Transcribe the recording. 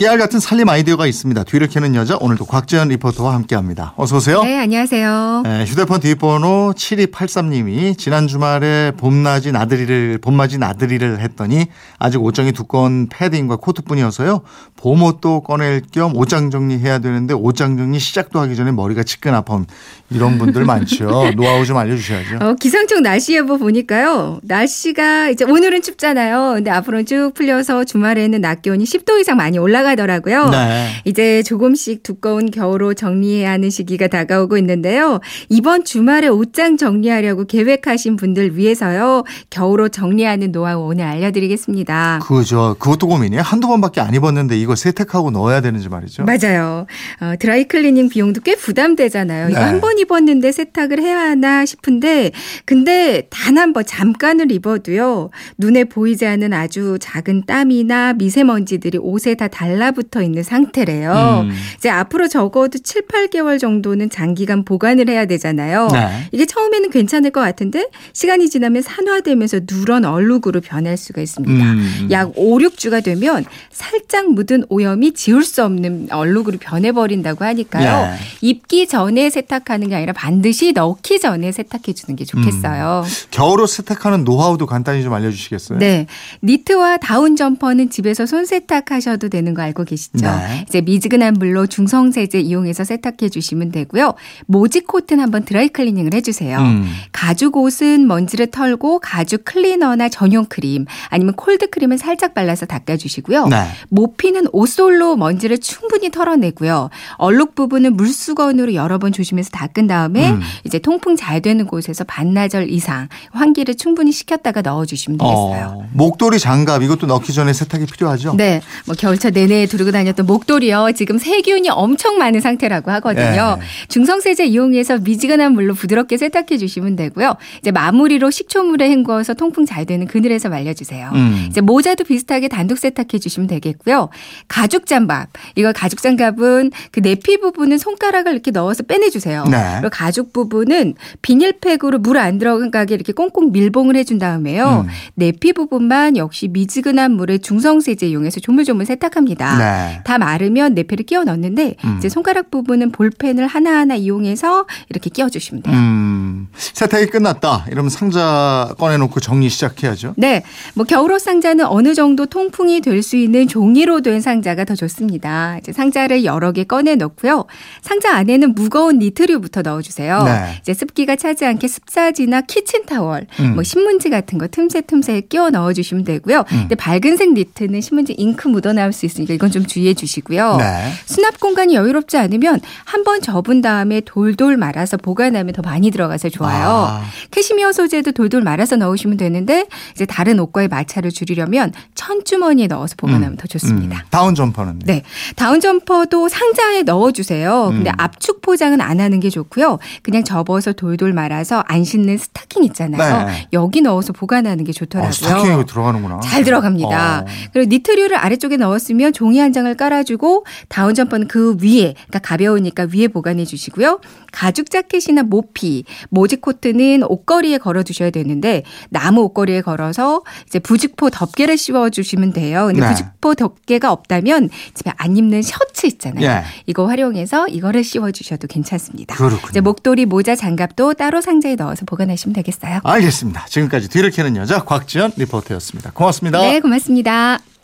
깨알 같은 살림 아이디어가 있습니다. 뒤를 캐는 여자 오늘도 곽지연 리포터와 함께합니다. 어서 오세요. 네, 안녕하세요. 네, 휴대폰 뒷번호 7283님이 지난 주말에 봄맞이 나들이를 봄맞이 나들이를 했더니 아직 옷장이 두꺼운 패딩과 코트뿐이어서요. 봄옷도 꺼낼 겸 옷장 정리해야 되는데 옷장 정리 시작도 하기 전에 머리가 지끈 아픔 이런 분들 많죠. 노하우 좀 알려주셔야죠. 어, 기상청 날씨 예보 보니까요. 날씨가 이제 오늘은 춥잖아요. 근데 앞으로는 쭉 풀려서 주말에는 낮 기온이 10도 이상 많이 올라가 더라고요. 네. 이제 조금씩 두꺼운 겨울옷 정리해야 하는 시기가 다가오고 있는데요. 이번 주말에 옷장 정리하려고 계획하신 분들 위해서요. 겨울옷 정리하는 노하우 오늘 알려드리겠습니다. 그죠. 그것도 고민이에요. 한두 번밖에 안 입었는데 이거 세탁하고 넣어야 되는지 말이죠. 맞아요. 어, 드라이 클리닝 비용도 꽤 부담되잖아요. 이거 네. 한번 입었는데 세탁을 해야 하나 싶은데 근데 단 한 번 잠깐을 입어도요. 눈에 보이지 않는 아주 작은 땀이나 미세먼지들이 옷에 다 달라 붙어 있는 상태래요. 음. 이제 앞으로 적어도 7, 8개월 정도는 장기간 보관을 해야 되잖아요. 네. 이게 처음에는 괜찮을 것 같은데 시간이 지나면 산화되면서 누런 얼룩으로 변할 수가 있습니다. 음. 약 5, 6주가 되면 살짝 묻은 오염이 지울 수 없는 얼룩으로 변해버린다고 하니까요. 예. 입기 전에 세탁하는 게 아니라 반드시 넣기 전에 세탁해 주는 게 좋겠어요. 겨울옷 세탁하는 노하우도 간단히 좀 알려주시겠어요? 네. 니트와 다운 점퍼는 집에서 손 세탁하셔도 되는 거 알고 계시죠? 네. 이제 미지근한 물로 중성 세제 이용해서 세탁해 주시면 되고요. 모직 코트는 한번 드라이 클리닝을 해 주세요. 음. 가죽 옷은 먼지를 털고 가죽 클리너나 전용 크림 아니면 콜드 크림을 살짝 발라서 닦아 주시고요. 네. 모피는 옷솔로 먼지를 충분히 털어내고요. 얼룩 부분은 물수건으로 여러 번 조심해서 닦은 다음에 음. 이제 통풍 잘 되는 곳에서 반나절 이상 환기를 충분히 시켰다가 넣어 주시면 되겠어요. 어, 목도리 장갑 이것도 넣기 전에 세탁이 필요하죠? 네, 뭐 겨울철 내내 두르고 다녔던 목도리요. 지금 세균이 엄청 많은 상태라고 하거든요. 네. 중성세제 이용해서 미지근한 물로 부드럽게 세탁해 주시면 되고요. 이제 마무리로 식초물에 헹궈서 통풍 잘 되는 그늘에서 말려주세요. 음. 이제 모자도 비슷하게 단독 세탁해 주시면 되겠고요. 가죽 장갑. 이거 가죽 장갑은 그 내피 부분은 손가락을 이렇게 넣어서 빼내주세요. 네. 그리고 가죽 부분은 비닐팩으로 물 안 들어가게 이렇게 꽁꽁 밀봉을 해준 다음에요. 음. 내피 부분만 역시 미지근한 물에 중성세제 이용해서 조물조물 세탁합니다. 네. 다 마르면 내피를 끼워 넣는데 음. 이제 손가락 부분은 볼펜을 하나하나 이용해서 이렇게 끼워 주시면 돼요. 음, 세탁이 끝났다. 이러면 상자 꺼내 놓고 정리 시작해야죠. 네. 뭐 겨울옷 상자는 어느 정도 통풍이 될 수 있는 종이로 된 상자가 더 좋습니다. 이제 상자를 여러 개 꺼내 놓고요. 상자 안에는 무거운 니트류부터 넣어 주세요. 네. 이제 습기가 차지 않게 습사지나 키친타월, 음. 뭐 신문지 같은 거 틈새 틈새에 끼워 넣어 주시면 되고요. 음. 근데 밝은색 니트는 신문지 잉크 묻어 나올 수 있으니까 이건 좀 주의해 주시고요. 네. 수납 공간이 여유롭지 않으면 한 번 접은 다음에 돌돌 말아서 보관하면 더 많이 들어가서 좋아요. 아. 캐시미어 소재도 돌돌 말아서 넣으시면 되는데 이제 다른 옷과의 마찰을 줄이려면 천주머니에 넣어서 보관하면 더 좋습니다. 음, 다운 점퍼는. 네. 다운 점퍼도 상자에 넣어 주세요. 근데 음. 압축 포장은 안 하는 게 좋고요. 그냥 접어서 돌돌 말아서 안 신는 스타킹 있잖아요. 네. 여기 넣어서 보관하는 게 어, 좋더라고요. 스타킹에 들어가는구나. 잘 들어갑니다. 어. 그리고 니트류를 아래쪽에 넣었으면 종이 한 장을 깔아주고 다운 점퍼는 그 위에, 그러니까 가벼우니까 위에 보관해 주시고요. 가죽 자켓이나 모피, 모지 코트는 옷걸이에 걸어 두셔야 되는데 나무 옷걸이에 걸어서 이제 부직포 덮개를 씌워 주시면 돼요. 근데 네. 부직포 덮개가 없다면 집에 안 입는 셔츠 있잖아요. 예. 이거 활용해서 이거를 씌워 주셔도 괜찮습니다. 그렇군요. 이제 목도리, 모자, 장갑도 따로 상자에 넣어서 보관하시면 되겠어요. 알겠습니다. 지금까지 뒤를 캐는 여자 곽지연 리포터였습니다. 고맙습니다. 네, 고맙습니다.